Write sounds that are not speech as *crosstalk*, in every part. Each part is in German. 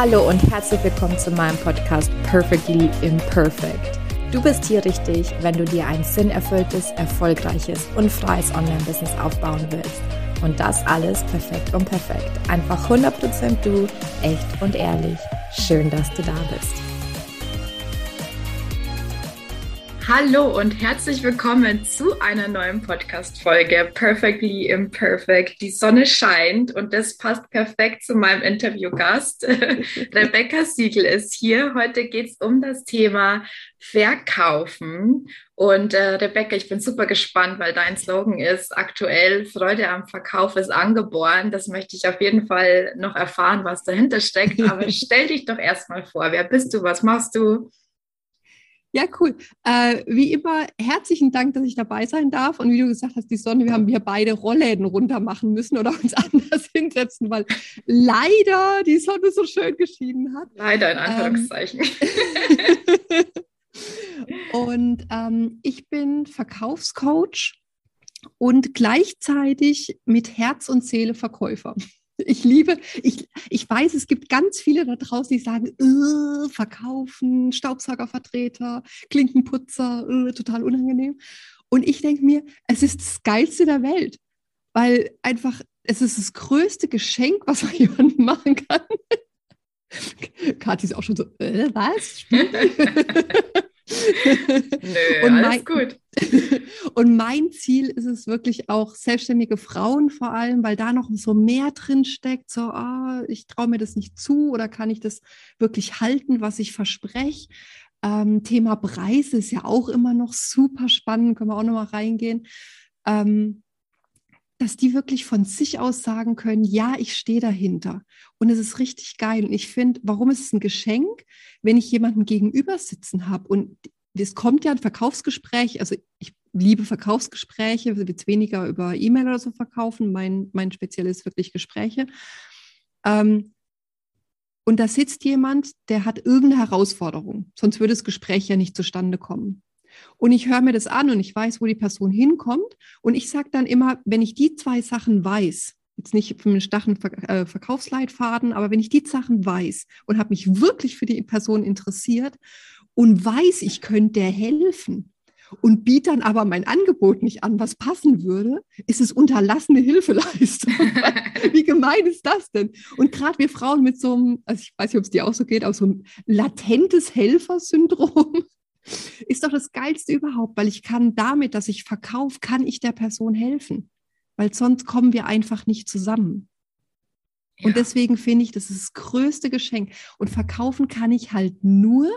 Hallo und herzlich willkommen zu meinem Podcast Perfectly Imperfect. Du bist hier richtig, wenn du dir ein sinnerfülltes, erfolgreiches und freies Online-Business aufbauen willst. Und das alles perfekt und perfekt. Einfach 100% du, echt und ehrlich. Schön, dass du da bist. Hallo und herzlich willkommen zu einer neuen Podcast-Folge Perfectly Imperfect. Die Sonne scheint und das passt perfekt zu meinem Interviewgast. *laughs* Rebecca Siegel ist hier. Heute geht es um das Thema Verkaufen. Und äh, Rebecca, ich bin super gespannt, weil dein Slogan ist aktuell Freude am Verkauf ist angeboren. Das möchte ich auf jeden Fall noch erfahren, was dahinter steckt. Aber *laughs* stell dich doch erstmal vor. Wer bist du? Was machst du? Ja, cool. Äh, wie immer, herzlichen Dank, dass ich dabei sein darf. Und wie du gesagt hast, die Sonne, wir haben hier beide Rollläden runter machen müssen oder uns *laughs* anders hinsetzen, weil leider die Sonne so schön geschieden hat. Leider in Anführungszeichen. Ähm, *laughs* und ähm, ich bin Verkaufscoach und gleichzeitig mit Herz und Seele Verkäufer. Ich liebe, ich, ich weiß, es gibt ganz viele da draußen, die sagen, äh, verkaufen, Staubsaugervertreter, Klinkenputzer, äh, total unangenehm. Und ich denke mir, es ist das Geilste der Welt, weil einfach, es ist das größte Geschenk, was *laughs* man jemandem machen kann. Kathi ist auch schon so, äh, was? *laughs* Nö, *laughs* und alles gut. *laughs* und mein Ziel ist es wirklich auch selbstständige Frauen vor allem, weil da noch so mehr drin steckt, so, oh, ich traue mir das nicht zu oder kann ich das wirklich halten, was ich verspreche. Ähm, Thema Preis ist ja auch immer noch super spannend, können wir auch noch mal reingehen. Ähm, dass die wirklich von sich aus sagen können, ja, ich stehe dahinter. Und es ist richtig geil. Und ich finde, warum ist es ein Geschenk, wenn ich jemanden gegenüber sitzen habe? Und es kommt ja ein Verkaufsgespräch, also ich liebe Verkaufsgespräche, wird jetzt weniger über E-Mail oder so verkaufen. Mein, mein spezielles wirklich Gespräche. Ähm, und da sitzt jemand, der hat irgendeine Herausforderung, sonst würde das Gespräch ja nicht zustande kommen. Und ich höre mir das an und ich weiß, wo die Person hinkommt. Und ich sage dann immer, wenn ich die zwei Sachen weiß, jetzt nicht für den Stachen äh, Verkaufsleitfaden, aber wenn ich die Sachen weiß und habe mich wirklich für die Person interessiert und weiß, ich könnte der helfen und biete dann aber mein Angebot nicht an, was passen würde, ist es unterlassene Hilfeleistung. *laughs* Wie gemein ist das denn? Und gerade wir Frauen mit so einem, also ich weiß nicht, ob es dir auch so geht, aber so ein latentes Helfersyndrom, ist doch das Geilste überhaupt, weil ich kann damit, dass ich verkaufe, kann ich der Person helfen. Weil sonst kommen wir einfach nicht zusammen. Ja. Und deswegen finde ich, das ist das größte Geschenk. Und verkaufen kann ich halt nur,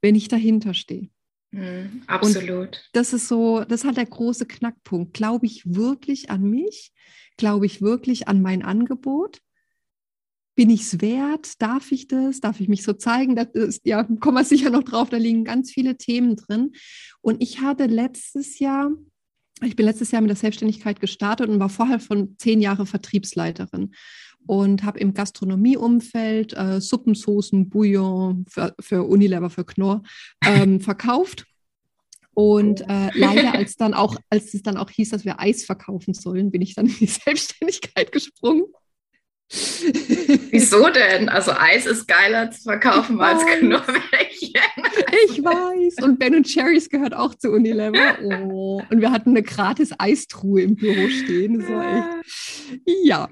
wenn ich dahinter stehe. Mm, absolut. Und das ist so, das ist halt der große Knackpunkt. Glaube ich wirklich an mich? Glaube ich wirklich an mein Angebot? Bin ich es wert? Darf ich das? Darf ich mich so zeigen? Das ist, ja, kommen wir sicher noch drauf, da liegen ganz viele Themen drin. Und ich hatte letztes Jahr, ich bin letztes Jahr mit der Selbstständigkeit gestartet und war vorher von zehn Jahren Vertriebsleiterin und habe im Gastronomieumfeld äh, Suppensoßen, Bouillon für, für Unilever, für Knorr ähm, *laughs* verkauft. Und äh, leider, als dann auch, als es dann auch hieß, dass wir Eis verkaufen sollen, bin ich dann in die *laughs* Selbstständigkeit gesprungen. Wieso denn? Also Eis ist geiler zu verkaufen als Knurrbärchen. Ich weiß. Und Ben Cherries gehört auch zu Unilever. Oh. Und wir hatten eine gratis Eistruhe im Büro stehen. Das war echt. Ja.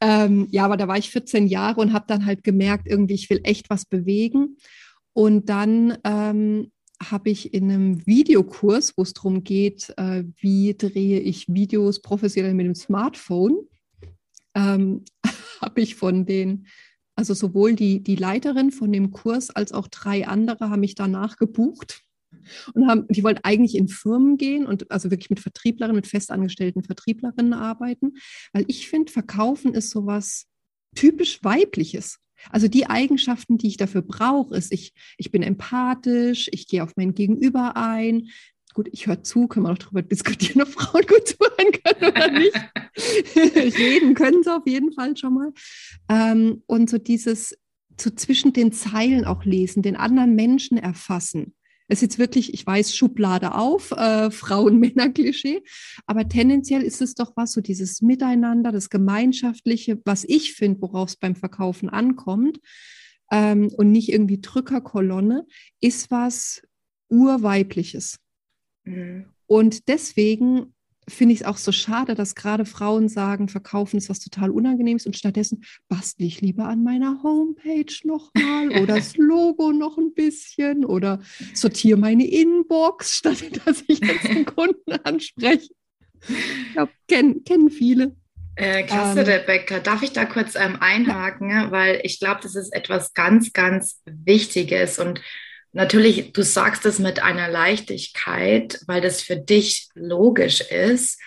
Ähm, ja, aber da war ich 14 Jahre und habe dann halt gemerkt, irgendwie, ich will echt was bewegen. Und dann ähm, habe ich in einem Videokurs, wo es darum geht, äh, wie drehe ich Videos professionell mit dem Smartphone, ähm, habe ich von den, also sowohl die, die Leiterin von dem Kurs als auch drei andere haben mich danach gebucht und haben, die wollten eigentlich in Firmen gehen und also wirklich mit Vertrieblerinnen, mit festangestellten Vertrieblerinnen arbeiten, weil ich finde, Verkaufen ist sowas typisch weibliches. Also die Eigenschaften, die ich dafür brauche, ist, ich, ich bin empathisch, ich gehe auf mein Gegenüber ein, gut, ich höre zu, können wir noch darüber diskutieren, ob Frauen gut zuhören können oder nicht. *laughs* Reden können sie auf jeden Fall schon mal. Ähm, und so dieses, so zwischen den Zeilen auch lesen, den anderen Menschen erfassen. Es ist jetzt wirklich, ich weiß, Schublade auf, äh, Frauen-Männer-Klischee, *laughs* aber tendenziell ist es doch was, so dieses Miteinander, das Gemeinschaftliche, was ich finde, worauf es beim Verkaufen ankommt. ähm, und nicht irgendwie Drückerkolonne, ist was Urweibliches. Mhm. Und deswegen finde ich es auch so schade, dass gerade Frauen sagen, verkaufen ist was total Unangenehmes und stattdessen bastle ich lieber an meiner Homepage nochmal oder das *laughs* Logo noch ein bisschen oder sortiere meine Inbox, *laughs* statt dass ich jetzt den *laughs* Kunden anspreche. Ich glaube, kennen, kennen viele. Äh, klasse, ähm, Rebecca. Darf ich da kurz ähm, einhaken? Ja. Weil ich glaube, das ist etwas ganz, ganz Wichtiges und Natürlich, du sagst es mit einer Leichtigkeit, weil das für dich logisch ist.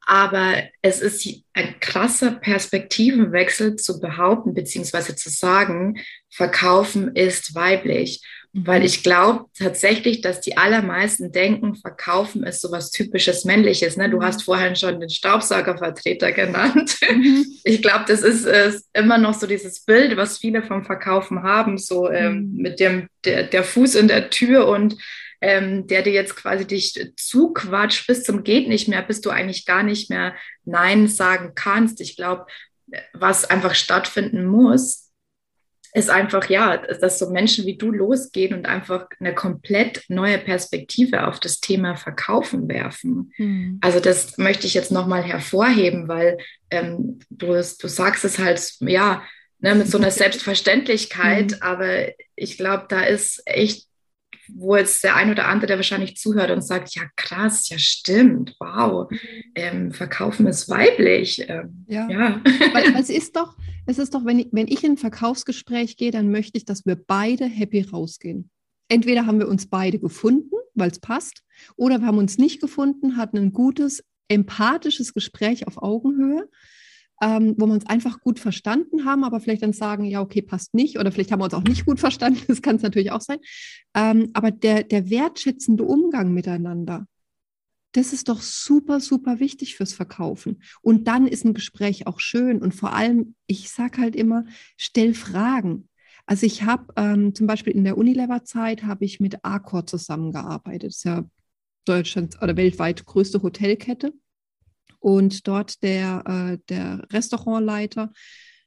Aber es ist ein krasser Perspektivenwechsel zu behaupten, beziehungsweise zu sagen, Verkaufen ist weiblich. Weil ich glaube tatsächlich, dass die allermeisten denken, Verkaufen ist sowas typisches Männliches. Ne? Du hast mhm. vorhin schon den Staubsaugervertreter genannt. Mhm. *laughs* Ich glaube, das ist, ist, immer noch so dieses Bild, was viele vom Verkaufen haben, so ähm, mhm. mit dem der, der, Fuß in der Tür und ähm, der dir jetzt quasi dich zuquatscht bis zum geht nicht mehr, bis du eigentlich gar nicht mehr Nein sagen kannst. Ich glaube, was einfach stattfinden muss, ist einfach, ja, dass so Menschen wie du losgehen und einfach eine komplett neue Perspektive auf das Thema Verkaufen werfen. Mhm. Also das möchte ich jetzt nochmal hervorheben, weil ähm, du, du sagst es halt, ja, ne, mit so einer *laughs* Selbstverständlichkeit, mhm. aber ich glaube, da ist echt wo jetzt der ein oder andere, der wahrscheinlich zuhört und sagt, ja krass, ja stimmt, wow, mhm. ähm, Verkaufen ist weiblich. Ähm, ja, ja. Weil, es *laughs* ist doch, es ist doch, wenn ich, wenn ich in ein Verkaufsgespräch gehe, dann möchte ich, dass wir beide happy rausgehen. Entweder haben wir uns beide gefunden, weil es passt, oder wir haben uns nicht gefunden, hatten ein gutes, empathisches Gespräch auf Augenhöhe ähm, wo wir uns einfach gut verstanden haben, aber vielleicht dann sagen, ja, okay, passt nicht oder vielleicht haben wir uns auch nicht gut verstanden, *laughs* das kann es natürlich auch sein. Ähm, aber der, der wertschätzende Umgang miteinander, das ist doch super, super wichtig fürs Verkaufen. Und dann ist ein Gespräch auch schön. Und vor allem, ich sage halt immer, stell Fragen. Also ich habe ähm, zum Beispiel in der Unilever-Zeit habe ich mit Accor zusammengearbeitet. Das ist ja Deutschland oder weltweit größte Hotelkette. Und dort der, äh, der Restaurantleiter,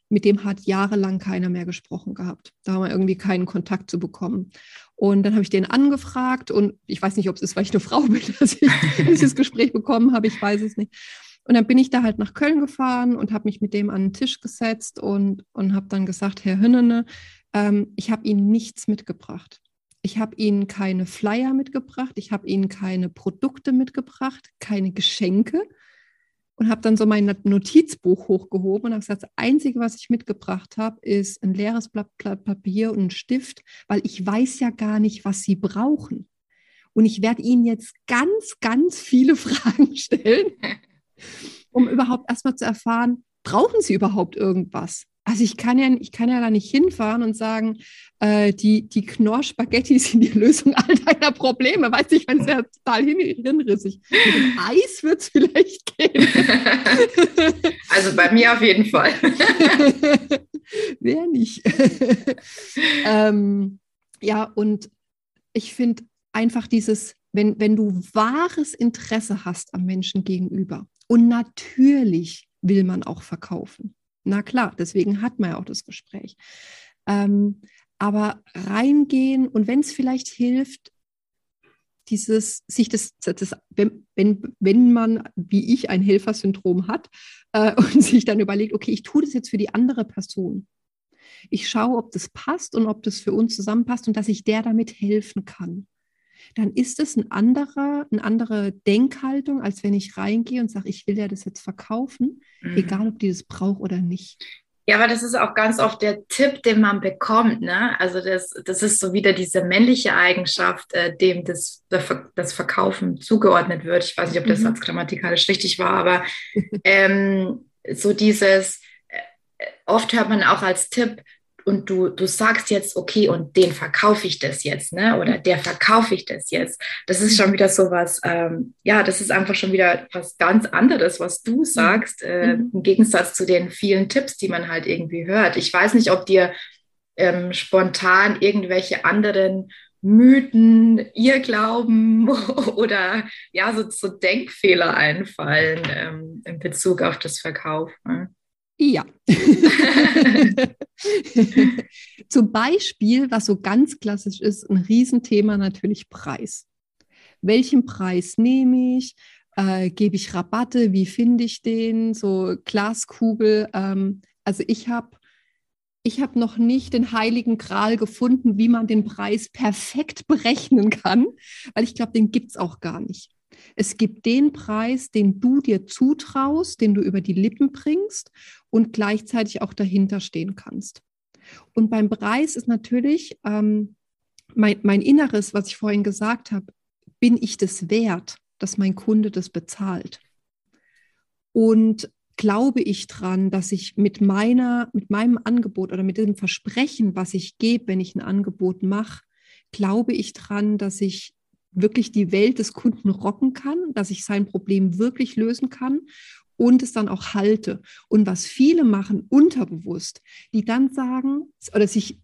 mit dem hat jahrelang keiner mehr gesprochen gehabt. Da haben wir irgendwie keinen Kontakt zu bekommen. Und dann habe ich den angefragt und ich weiß nicht, ob es ist, weil ich eine *laughs* Frau bin, dass ich dieses Gespräch bekommen habe, ich weiß es nicht. Und dann bin ich da halt nach Köln gefahren und habe mich mit dem an den Tisch gesetzt und, und habe dann gesagt, Herr Hünnene, ähm, ich habe Ihnen nichts mitgebracht. Ich habe Ihnen keine Flyer mitgebracht, ich habe Ihnen keine Produkte mitgebracht, keine Geschenke, und habe dann so mein Notizbuch hochgehoben und habe gesagt, das Einzige, was ich mitgebracht habe, ist ein leeres Blatt, Blatt Papier und ein Stift, weil ich weiß ja gar nicht, was Sie brauchen. Und ich werde Ihnen jetzt ganz, ganz viele *laughs* Fragen stellen, um überhaupt erstmal zu erfahren, brauchen Sie überhaupt irgendwas? Also ich kann ja, ich kann ja da nicht hinfahren und sagen, äh, die, die Knorr-Spaghetti *laughs* sind die Lösung all deiner Probleme. Weiß ich, wenn es ja total hin, hinrissig. Mit dem Eis wird es vielleicht gehen. *laughs* Also bei mir auf jeden Fall. *laughs* Wer nicht? ähm, ja, und ich finde einfach dieses, wenn, wenn du wahres Interesse hast am Menschen gegenüber und natürlich will man auch verkaufen na klar, deswegen hat man ja auch das Gespräch. Ähm, aber reingehen und wenn es vielleicht hilft, dieses, sich das, das wenn, wenn, wenn man, wie ich, ein Helfersyndrom hat äh, *laughs* und sich dann überlegt, okay, ich tue das jetzt für die andere Person. Ich schaue, ob das passt und ob das für uns zusammenpasst und dass ich der damit helfen kann dann ist es ein anderer, eine andere Denkhaltung, als wenn ich reingehe und sage, ich will ja das jetzt verkaufen, mhm. egal ob die das braucht oder nicht. Ja, aber das ist auch ganz oft der Tipp, den man bekommt. Ne? Also das, das ist so wieder diese männliche Eigenschaft, äh, dem das, das Verkaufen zugeordnet wird. Ich weiß nicht, ob das mhm. grammatikalisch richtig war, aber ähm, so dieses, äh, oft hört man auch als Tipp, und du, du sagst jetzt, okay, und den verkaufe ich das jetzt, ne? Oder der verkaufe ich das jetzt. Das ist schon wieder so was, ähm, ja, das ist einfach schon wieder was ganz anderes, was du sagst, äh, mhm. im Gegensatz zu den vielen Tipps, die man halt irgendwie hört. Ich weiß nicht, ob dir ähm, spontan irgendwelche anderen Mythen, Irrglauben *laughs* oder ja, so, so Denkfehler einfallen ähm, in Bezug auf das Verkaufen. Ne? Ja. *laughs* Zum Beispiel, was so ganz klassisch ist, ein Riesenthema natürlich Preis. Welchen Preis nehme ich? Äh, Gebe ich Rabatte? Wie finde ich den? So Glaskugel. Ähm, also ich habe ich habe noch nicht den heiligen Gral gefunden, wie man den Preis perfekt berechnen kann, weil ich glaube, den gibt es auch gar nicht. Es gibt den Preis, den du dir zutraust, den du über die Lippen bringst und gleichzeitig auch dahinter stehen kannst. Und beim Preis ist natürlich ähm, mein, mein Inneres, was ich vorhin gesagt habe, bin ich das wert, dass mein Kunde das bezahlt? Und glaube ich dran, dass ich mit meiner, mit meinem Angebot oder mit dem Versprechen, was ich gebe, wenn ich ein Angebot mache, glaube ich dran, dass ich wirklich die Welt des Kunden rocken kann, dass ich sein Problem wirklich lösen kann und es dann auch halte. Und was viele machen unterbewusst, die dann sagen oder sich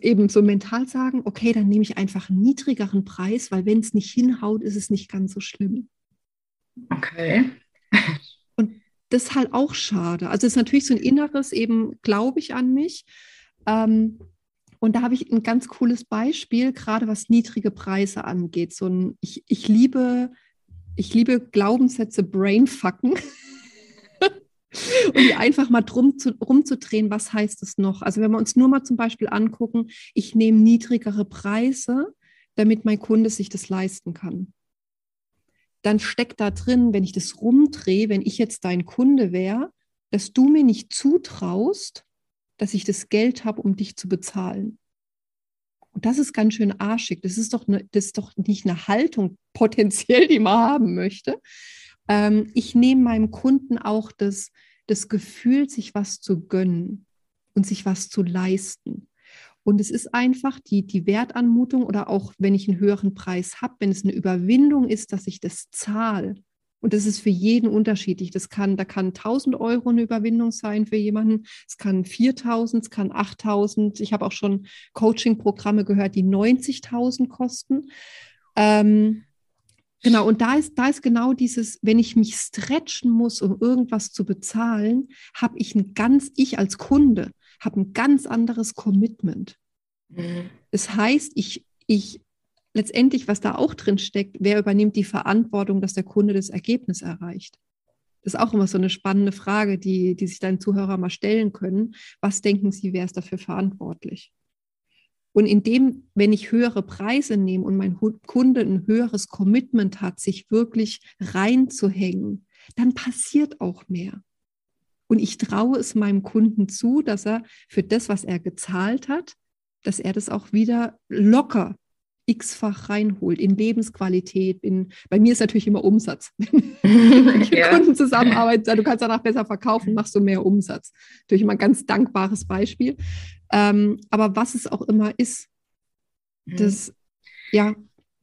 eben so mental sagen, okay, dann nehme ich einfach einen niedrigeren Preis, weil wenn es nicht hinhaut, ist es nicht ganz so schlimm. Okay. Und das ist halt auch schade. Also es ist natürlich so ein inneres, eben glaube ich an mich. Ähm, und da habe ich ein ganz cooles Beispiel, gerade was niedrige Preise angeht. So ein, ich, ich liebe, ich liebe Glaubenssätze brainfucken. *laughs* und *laughs* einfach mal drum zu, rumzudrehen, was heißt es noch? Also wenn wir uns nur mal zum Beispiel angucken, ich nehme niedrigere Preise, damit mein Kunde sich das leisten kann. Dann steckt da drin, wenn ich das rumdrehe, wenn ich jetzt dein Kunde wäre, dass du mir nicht zutraust, dass ich das Geld habe, um dich zu bezahlen. Und das ist ganz schön arschig. Das ist doch, ne, das ist doch nicht eine Haltung potenziell, die man haben möchte. Ähm, ich nehme meinem Kunden auch das, das Gefühl, sich was zu gönnen und sich was zu leisten. Und es ist einfach die, die Wertanmutung oder auch wenn ich einen höheren Preis habe, wenn es eine Überwindung ist, dass ich das zahle, und das ist für jeden unterschiedlich. Das kann, da kann 1000 Euro eine Überwindung sein für jemanden. Es kann 4000, es kann 8000. Ich habe auch schon Coaching-Programme gehört, die 90.000 kosten. Ähm, genau. Und da ist, da ist genau dieses, wenn ich mich stretchen muss, um irgendwas zu bezahlen, habe ich ein ganz, ich als Kunde, habe ein ganz anderes Commitment. Mhm. Das heißt, ich, ich letztendlich, was da auch drin steckt, wer übernimmt die Verantwortung, dass der Kunde das Ergebnis erreicht? Das ist auch immer so eine spannende Frage, die, die sich deine Zuhörer mal stellen können. Was denken sie, wer ist dafür verantwortlich? Und indem, wenn ich höhere Preise nehme und mein Kunde ein höheres Commitment hat, sich wirklich reinzuhängen, dann passiert auch mehr. Und ich traue es meinem Kunden zu, dass er für das, was er gezahlt hat, dass er das auch wieder locker x-fach reinholt in Lebensqualität. In, bei mir ist natürlich immer Umsatz. *laughs* Wenn ich mit ja. Kunden zusammenarbeite, du kannst danach besser verkaufen, machst du mehr Umsatz. Natürlich immer ein ganz dankbares Beispiel. Ähm, aber was es auch immer ist, mhm. das, ja.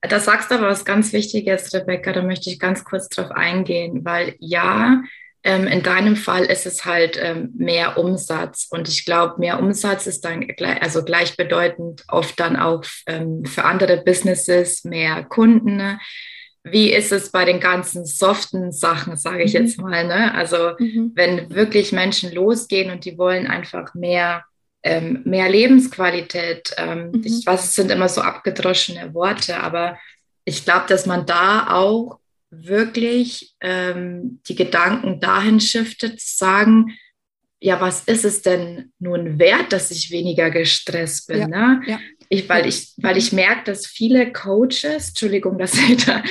Da sagst du aber was ganz Wichtiges, Rebecca, da möchte ich ganz kurz drauf eingehen, weil ja, ähm, in deinem Fall ist es halt ähm, mehr Umsatz und ich glaube, mehr Umsatz ist dann gleich, also gleichbedeutend oft dann auch ähm, für andere Businesses mehr Kunden. Ne? Wie ist es bei den ganzen soften Sachen, sage ich mhm. jetzt mal? Ne? Also mhm. wenn wirklich Menschen losgehen und die wollen einfach mehr ähm, mehr Lebensqualität. Ähm, mhm. Ich weiß, es sind immer so abgedroschene Worte, aber ich glaube, dass man da auch wirklich ähm, die Gedanken dahin shiftet, zu sagen, ja, was ist es denn nun wert, dass ich weniger gestresst bin? Ja, ne? ja. Ich, weil, ich, weil ich merke, dass viele Coaches, Entschuldigung, dass ich da,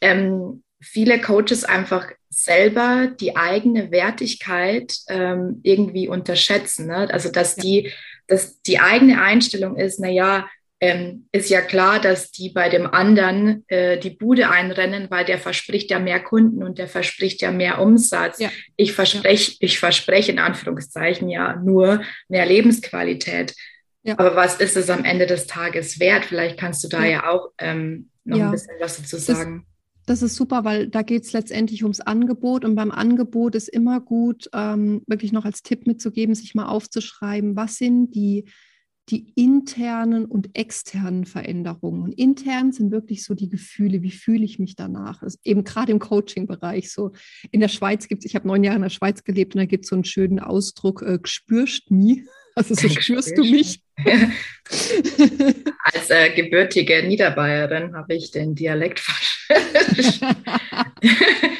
ähm, viele Coaches einfach selber die eigene Wertigkeit ähm, irgendwie unterschätzen. Ne? Also dass ja. die, dass die eigene Einstellung ist, naja, ähm, ist ja klar, dass die bei dem anderen äh, die Bude einrennen, weil der verspricht ja mehr Kunden und der verspricht ja mehr Umsatz. Ja. Ich verspreche, ich verspreche in Anführungszeichen ja nur mehr Lebensqualität. Ja. Aber was ist es am Ende des Tages wert? Vielleicht kannst du da ja, ja auch ähm, noch ein bisschen was dazu sagen. Das, das ist super, weil da geht es letztendlich ums Angebot und beim Angebot ist immer gut, ähm, wirklich noch als Tipp mitzugeben, sich mal aufzuschreiben, was sind die die internen und externen Veränderungen. Und intern sind wirklich so die Gefühle, wie fühle ich mich danach? Also eben gerade im Coaching-Bereich. So in der Schweiz gibt es, ich habe neun Jahre in der Schweiz gelebt und da gibt es so einen schönen Ausdruck, äh, spürst mich. Also so spürst du mich. *laughs* Als äh, gebürtige Niederbayerin habe ich den Dialekt *laughs*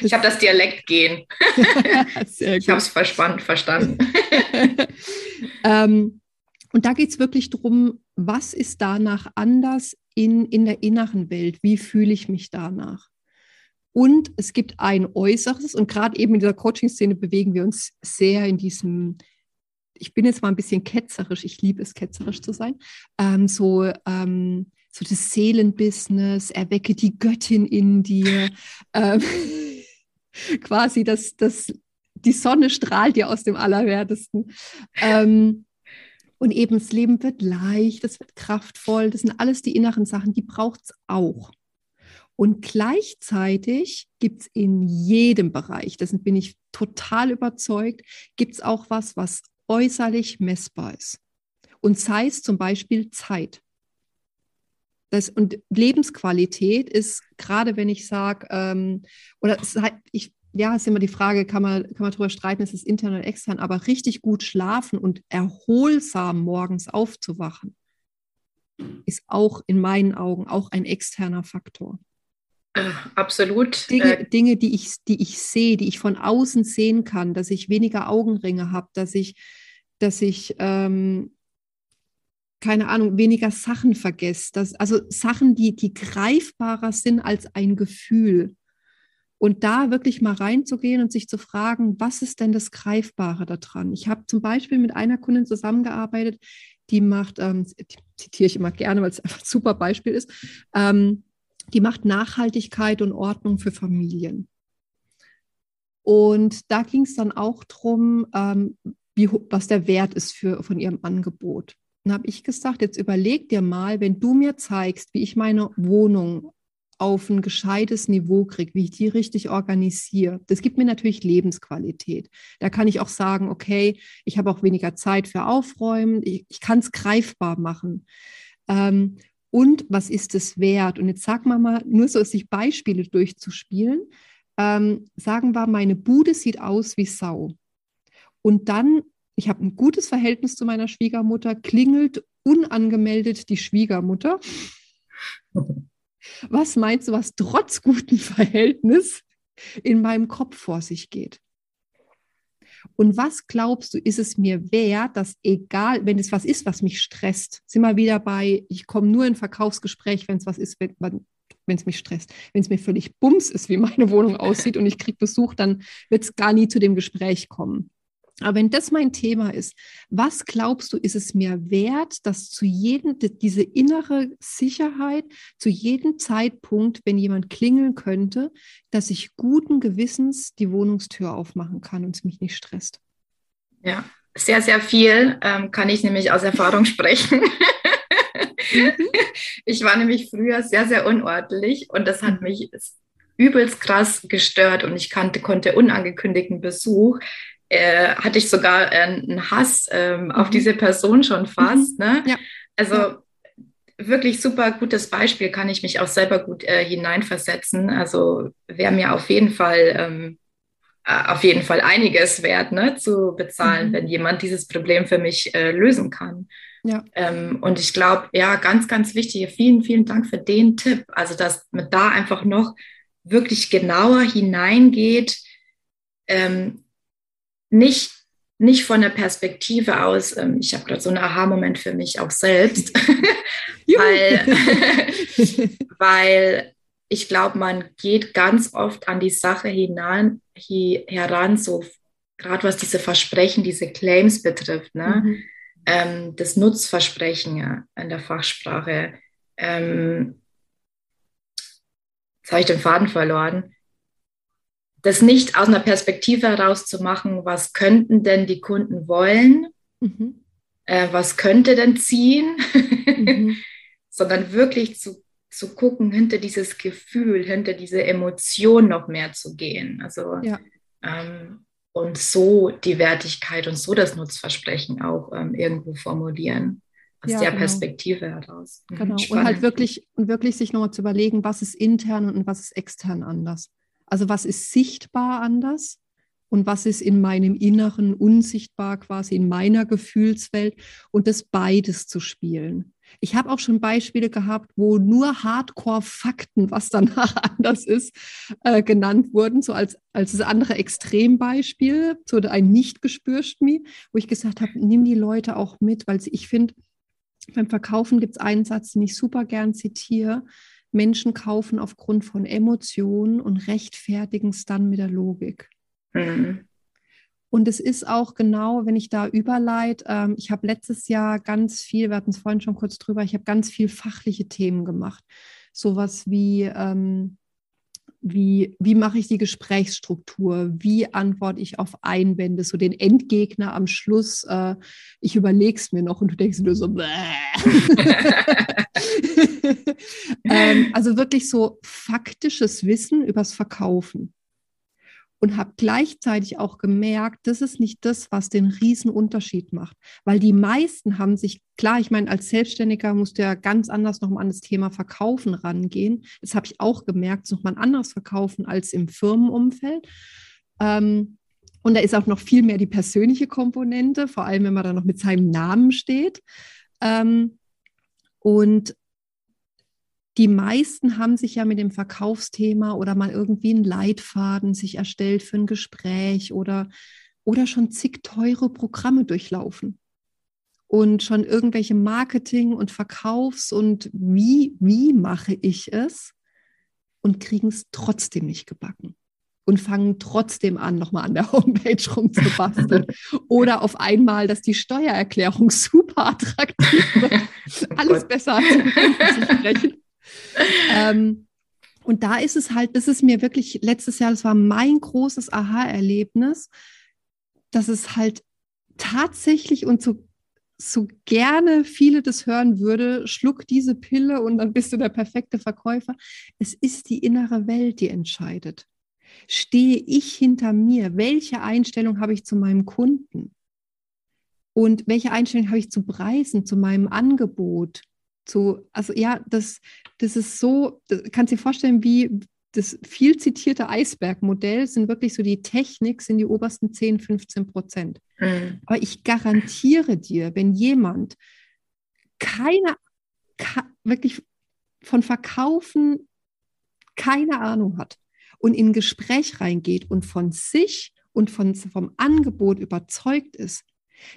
Ich habe das Dialekt gehen. *laughs* ich habe es verstanden. ähm, und da geht es wirklich darum, was ist danach anders in, in der inneren Welt? Wie fühle ich mich danach? Und es gibt ein Äußeres und gerade eben in dieser Coaching-Szene bewegen wir uns sehr in diesem, ich bin jetzt mal ein bisschen ketzerisch, ich liebe es, ketzerisch zu sein, ähm, so, ähm, so das Seelenbusiness, erwecke die Göttin in dir, *laughs* ähm, quasi das, das, die Sonne strahlt dir aus dem Allerwertesten. Ähm, und eben das Leben wird leicht, es wird kraftvoll. Das sind alles die inneren Sachen, die braucht es auch. Und gleichzeitig gibt es in jedem Bereich, dessen bin ich total überzeugt, gibt es auch was, was äußerlich messbar ist. Und sei es zum Beispiel Zeit. Das, und Lebensqualität ist, gerade wenn ich sage, ähm, oder ich ja, ist immer die Frage, kann man, kann man darüber streiten, ist es intern oder extern, aber richtig gut schlafen und erholsam morgens aufzuwachen, ist auch in meinen Augen auch ein externer Faktor. Absolut. Dinge, äh, Dinge, die, ich, die ich sehe, die ich von außen sehen kann, dass ich weniger Augenringe habe, dass ich, dass ich ähm, keine Ahnung, weniger Sachen vergesse. Dass, also Sachen, die, die greifbarer sind als ein Gefühl. Und da wirklich mal reinzugehen und sich zu fragen, was ist denn das Greifbare daran? Ich habe zum Beispiel mit einer Kundin zusammengearbeitet, die macht, ähm, zitiere ich immer gerne, weil es einfach ein super Beispiel ist, ähm, die macht Nachhaltigkeit und Ordnung für Familien. Und da ging es dann auch darum, ähm, wie, was der Wert ist für, von ihrem Angebot. Dann habe ich gesagt, jetzt überleg dir mal, wenn du mir zeigst, wie ich meine Wohnung auf ein gescheites Niveau kriege, wie ich die richtig organisiere. Das gibt mir natürlich Lebensqualität. Da kann ich auch sagen, okay, ich habe auch weniger Zeit für Aufräumen, ich, ich kann es greifbar machen. Ähm, und was ist es wert? Und jetzt sagen wir mal, nur so sich Beispiele durchzuspielen, ähm, sagen wir, meine Bude sieht aus wie Sau. Und dann, ich habe ein gutes Verhältnis zu meiner Schwiegermutter, klingelt unangemeldet die Schwiegermutter. Was meinst du, was trotz gutem Verhältnis in meinem Kopf vor sich geht? Und was glaubst du, ist es mir wert, dass egal, wenn es was ist, was mich stresst, sind wir wieder bei, ich komme nur in Verkaufsgespräch, wenn es was ist, wenn, wenn es mich stresst. Wenn es mir völlig bums ist, wie meine Wohnung aussieht und ich kriege Besuch, dann wird es gar nie zu dem Gespräch kommen. Aber wenn das mein Thema ist, was glaubst du, ist es mir wert, dass zu jedem, diese innere Sicherheit, zu jedem Zeitpunkt, wenn jemand klingeln könnte, dass ich guten Gewissens die Wohnungstür aufmachen kann und es mich nicht stresst? Ja, sehr, sehr viel ähm, kann ich nämlich aus Erfahrung sprechen. Mhm. *laughs* Ich war nämlich früher sehr, sehr unordentlich und das hat mhm. mich übelst krass gestört und ich kannte, konnte unangekündigten Besuch äh, hatte ich sogar äh, einen Hass ähm, auf mhm. diese Person schon fast. Mhm. Ne? Ja. Also ja. wirklich super gutes Beispiel, kann ich mich auch selber gut äh, hineinversetzen. Also wäre mir auf jeden Fall ähm, äh, auf jeden Fall einiges wert, ne, zu bezahlen, mhm. wenn jemand dieses Problem für mich äh, lösen kann. Ja. Ähm, und ich glaube, ja, ganz, ganz wichtig, vielen, vielen Dank für den Tipp. Also, dass man da einfach noch wirklich genauer hineingeht, ähm, nicht, nicht von der Perspektive aus, ähm, ich habe gerade so einen Aha-Moment für mich auch selbst, *laughs* weil, *laughs* weil ich glaube, man geht ganz oft an die Sache hinein, hier, heran, so gerade was diese Versprechen, diese Claims betrifft, ne? Mhm. Ähm, das Nutzversprechen ja, in der Fachsprache. Ähm, jetzt habe ich den Faden verloren das nicht aus einer Perspektive heraus zu machen, was könnten denn die Kunden wollen, mhm. äh, was könnte denn ziehen, mhm. *laughs* sondern wirklich zu, zu gucken, hinter dieses Gefühl, hinter diese Emotion noch mehr zu gehen. Also ja. ähm, und so die Wertigkeit und so das Nutzversprechen auch ähm, irgendwo formulieren. aus ja, der genau. Perspektive heraus. Mhm. Genau. Spannend. Und halt wirklich, wirklich sich nochmal zu überlegen, was ist intern und was ist extern anders. Also was ist sichtbar anders und was ist in meinem Inneren unsichtbar, quasi in meiner Gefühlswelt und das beides zu spielen. Ich habe auch schon Beispiele gehabt, wo nur Hardcore-Fakten, was danach *laughs* anders ist, äh, genannt wurden, so als, als das andere Extrembeispiel, so ein nicht gespürscht mir, wo ich gesagt habe, nimm die Leute auch mit, weil ich finde, beim Verkaufen gibt es einen Satz, den ich super gern zitiere. Menschen kaufen aufgrund von Emotionen und rechtfertigen es dann mit der Logik. Mhm. Und es ist auch genau, wenn ich da überleite, ähm, ich habe letztes Jahr ganz viel, wir hatten es vorhin schon kurz drüber, ich habe ganz viel fachliche Themen gemacht. Sowas wie, ähm, wie, wie mache ich die Gesprächsstruktur? Wie antworte ich auf Einwände? So den Endgegner am Schluss. Äh, ich überlege es mir noch und du denkst nur so, *laughs* *laughs* *laughs* ähm, also wirklich so faktisches Wissen übers Verkaufen und habe gleichzeitig auch gemerkt, das ist nicht das, was den riesen Unterschied macht, weil die meisten haben sich, klar, ich meine, als Selbstständiger musst du ja ganz anders nochmal an das Thema Verkaufen rangehen. Das habe ich auch gemerkt, nochmal ein anderes Verkaufen als im Firmenumfeld. Ähm, und da ist auch noch viel mehr die persönliche Komponente, vor allem wenn man da noch mit seinem Namen steht. Ähm, und die meisten haben sich ja mit dem Verkaufsthema oder mal irgendwie einen Leitfaden sich erstellt für ein Gespräch oder, oder schon zig teure Programme durchlaufen. Und schon irgendwelche Marketing- und Verkaufs- und wie, wie mache ich es? Und kriegen es trotzdem nicht gebacken. Und fangen trotzdem an, nochmal an der *laughs* Homepage rumzubasteln. Oder auf einmal, dass die Steuererklärung *laughs* super attraktiv wird. *laughs* Alles besser als zu sprechen *laughs* ähm, und da ist es halt, ist mir wirklich letztes Jahr, das war mein großes Aha-Erlebnis, dass es halt tatsächlich und so, so gerne viele das hören würde, schluck diese Pille und dann bist du der perfekte Verkäufer. Es ist die innere Welt, die entscheidet. Stehe ich hinter mir? Welche Einstellung habe ich zu meinem Kunden? Und welche Einstellung habe ich zu Preisen, zu meinem Angebot? Zu, also ja, das, das ist so, das kannst du dir vorstellen, wie das viel zitierte Eisbergmodell sind wirklich so die Technik, sind die obersten 10, 15 Prozent. Mhm. Aber ich garantiere dir, wenn jemand keine, wirklich von Verkaufen keine Ahnung hat und in ein Gespräch reingeht und von sich und von, vom Angebot überzeugt ist,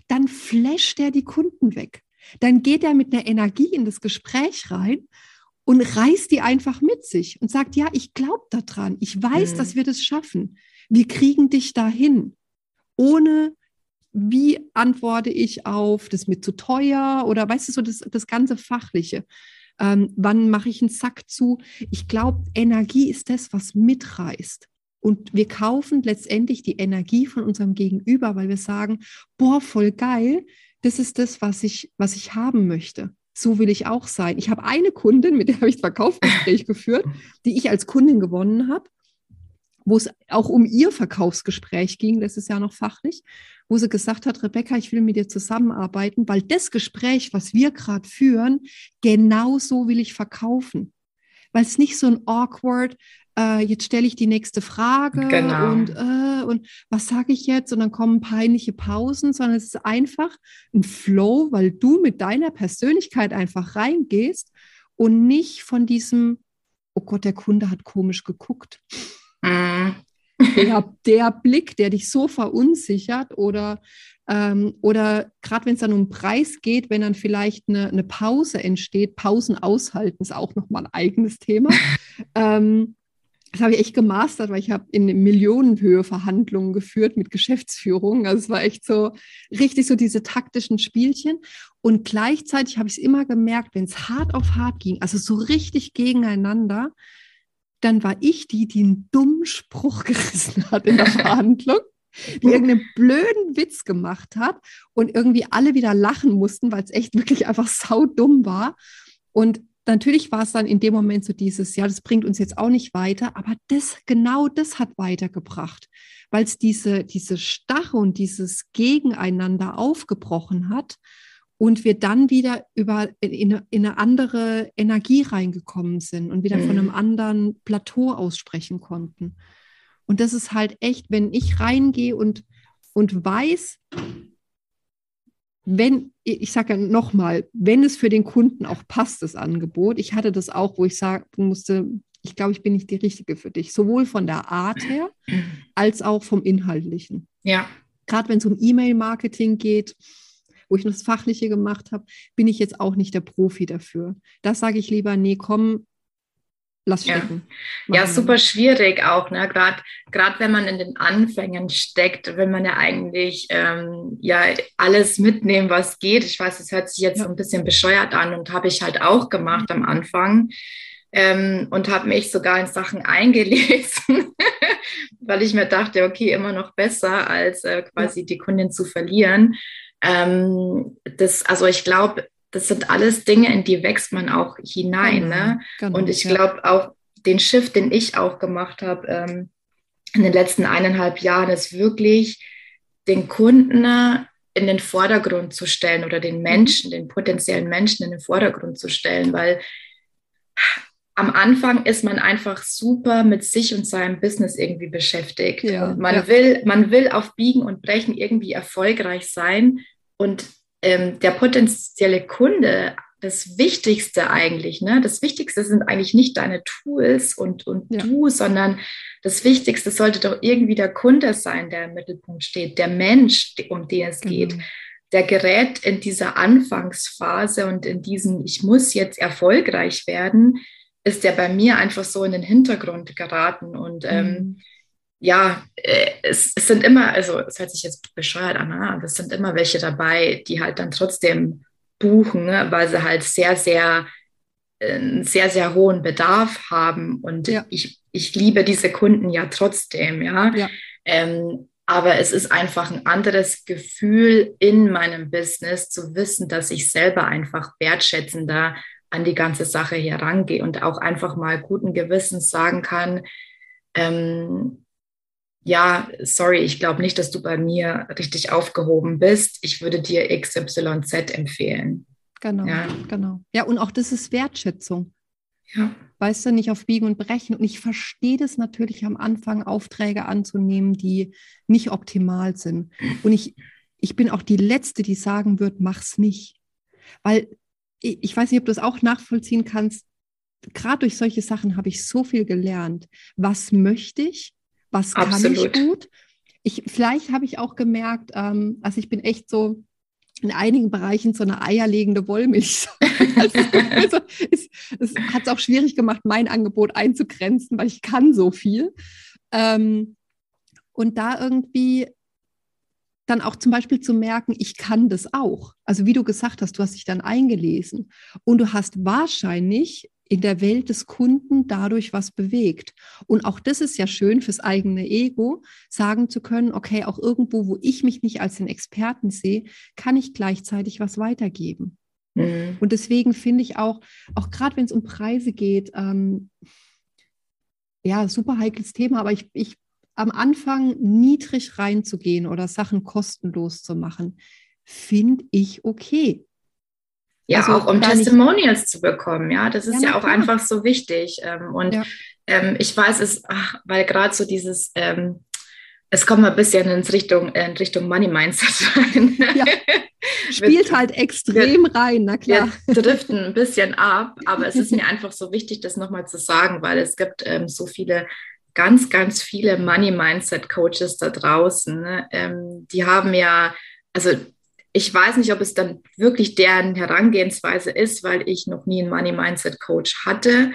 dann flasht er die Kunden weg dann geht er mit einer Energie in das Gespräch rein und reißt die einfach mit sich und sagt, ja, ich glaube daran, ich weiß, mhm. dass wir das schaffen. Wir kriegen dich dahin, ohne wie antworte ich auf, das ist mir zu teuer oder weißt du so, das, das ganze Fachliche. Ähm, wann mache ich einen Sack zu? Ich glaube, Energie ist das, was mitreißt. Und wir kaufen letztendlich die Energie von unserem Gegenüber, weil wir sagen, boah, voll geil, das ist das, was ich, was ich haben möchte. So will ich auch sein. Ich habe eine Kundin, mit der habe ich ein Verkaufsgespräch *laughs* geführt, die ich als Kundin gewonnen habe, wo es auch um ihr Verkaufsgespräch ging, das ist ja noch fachlich, wo sie gesagt hat, Rebecca, ich will mit dir zusammenarbeiten, weil das Gespräch, was wir gerade führen, genau so will ich verkaufen. Weil es nicht so ein awkward, äh, jetzt stelle ich die nächste Frage genau. und, äh, und was sage ich jetzt? Und dann kommen peinliche Pausen, sondern es ist einfach ein Flow, weil du mit deiner Persönlichkeit einfach reingehst und nicht von diesem, oh Gott, der Kunde hat komisch geguckt. Mhm. Der, der Blick, der dich so verunsichert oder ähm, oder gerade wenn es dann um Preis geht, wenn dann vielleicht eine, eine Pause entsteht, Pausen aushalten ist auch nochmal ein eigenes Thema. *laughs* ähm, das habe ich echt gemastert, weil ich habe in Millionenhöhe Verhandlungen geführt mit Geschäftsführung. Also es war echt so richtig so diese taktischen Spielchen. Und gleichzeitig habe ich es immer gemerkt, wenn es hart auf hart ging, also so richtig gegeneinander, dann war ich die, die einen dummen Spruch *laughs* gerissen hat in der *laughs* Verhandlung, die irgendeinen blöden Witz gemacht hat und irgendwie alle wieder lachen mussten, weil es echt wirklich einfach saudumm war. Und natürlich war es dann in dem Moment so dieses, ja, das bringt uns jetzt auch nicht weiter, aber das, genau das hat weitergebracht, weil es diese, diese Stache und dieses Gegeneinander aufgebrochen hat und wir dann wieder über in, in eine andere Energie reingekommen sind und wieder mhm. von einem anderen Plateau aussprechen konnten. Und das ist halt echt, wenn ich reingehe und, und weiß, wenn, ich sage ja nochmal, wenn es für den Kunden auch passt, das Angebot, ich hatte das auch, wo ich sagen musste, ich glaube, ich bin nicht die Richtige für dich, sowohl von der Art her als auch vom Inhaltlichen. Ja. Gerade wenn es um E-Mail-Marketing geht, wo ich noch das Fachliche gemacht habe, bin ich jetzt auch nicht der Profi dafür. Das sage ich lieber, nee, komm, lass stecken. Ja, ja super schwierig auch, ne? Gerade gerade wenn man in den Anfängen steckt, will man ja eigentlich ähm, ja alles mitnehmen, was geht. Ich weiß, es hört sich jetzt ja. so ein bisschen bescheuert an und habe ich halt auch gemacht am Anfang. Ähm, und habe mich sogar in Sachen eingelesen, *laughs* weil ich mir dachte, okay, immer noch besser, als äh, quasi die Kundin zu verlieren. Ähm, das, also ich glaube, das sind alles Dinge, in die wächst man auch hinein. Genau, ne? Genau, und ich glaube auch, den Shift, den ich auch gemacht habe ähm, in den letzten eineinhalb Jahren, ist wirklich den Kunden in den Vordergrund zu stellen oder den mhm. Menschen, den potenziellen Menschen in den Vordergrund zu stellen, weil am Anfang ist man einfach super mit sich und seinem Business irgendwie beschäftigt. Ja, man, ja. will, man will auf Biegen und Brechen irgendwie erfolgreich sein. Und ähm, der potenzielle Kunde, das Wichtigste eigentlich, ne? das Wichtigste sind eigentlich nicht deine Tools und, und ja. du, sondern das Wichtigste sollte doch irgendwie der Kunde sein, der im Mittelpunkt steht, der Mensch, um den es geht. Mhm. Der gerät in dieser Anfangsphase und in diesem, ich muss jetzt erfolgreich werden, ist der bei mir einfach so in den Hintergrund geraten. Und ähm, mhm. Ja, äh, es, es, sind immer, also es hört sich jetzt bescheuert an, ne? aber es sind immer welche dabei, die halt dann trotzdem buchen, ne? weil sie halt sehr, sehr einen sehr, sehr hohen Bedarf haben. Und ja. ich, ich liebe diese Kunden ja trotzdem, ja. ja. Ähm, aber es ist einfach ein anderes Gefühl in meinem Business zu wissen, dass ich selber einfach wertschätzender an die ganze Sache herangehe und auch einfach mal guten Gewissens sagen kann, ähm, ja, sorry, ich glaube nicht, dass du bei mir richtig aufgehoben bist. Ich würde dir XYZ empfehlen. Genau, ja. genau. Ja, und auch das ist Wertschätzung. Ja. Weißt du, nicht auf Biegen und Brechen. Und ich verstehe das natürlich am Anfang, Aufträge anzunehmen, die nicht optimal sind. Und ich, ich bin auch die Letzte, die sagen wird, mach's nicht. Weil ich weiß nicht, ob du es auch nachvollziehen kannst. Gerade durch solche Sachen habe ich so viel gelernt. Was möchte ich? Was kann Absolut. ich gut? Ich, vielleicht habe ich auch gemerkt, ähm, also ich bin echt so in einigen Bereichen so eine eierlegende Wollmilch. also, *laughs* also es, es hat es auch schwierig gemacht, mein Angebot einzugrenzen, weil ich kann so viel. Ähm, und da irgendwie dann auch zum Beispiel zu merken, ich kann das auch. Also wie du gesagt hast, du hast dich dann eingelesen und du hast wahrscheinlich in der Welt des Kunden dadurch was bewegt. Und auch das ist ja schön fürs eigene Ego, sagen zu können, okay, auch irgendwo, wo ich mich nicht als den Experten sehe, kann ich gleichzeitig was weitergeben. Mhm. Und deswegen finde ich auch, auch gerade wenn es um Preise geht, ähm, ja, super heikles Thema, aber ich, ich am Anfang niedrig reinzugehen oder Sachen kostenlos zu machen, finde ich okay. Ja, also, auch um Testimonials zu bekommen, ja, das ist ja, ja auch klar. einfach so wichtig. Ähm, und ja. ähm, ich weiß es, ach, weil gerade so dieses, ähm, es kommt mal ein bisschen in Richtung, in Richtung Money Mindset *laughs* rein. Ja. Spielt halt extrem wir, rein, na klar. Wir driften ein bisschen ab, *laughs* aber es ist mir einfach so wichtig, das nochmal zu sagen, weil es gibt ähm, so viele ganz, ganz viele Money Mindset Coaches da draußen. Ne? Ähm, die haben ja, also ich weiß nicht, ob es dann wirklich deren Herangehensweise ist, weil ich noch nie einen Money Mindset Coach hatte.